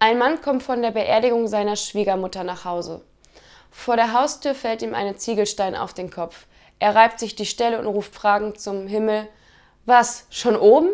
Ein Mann kommt von der Beerdigung seiner Schwiegermutter nach Hause. Vor der Haustür fällt ihm ein Ziegelstein auf den Kopf. Er reibt sich die Stelle und ruft fragend zum Himmel: Was, schon oben?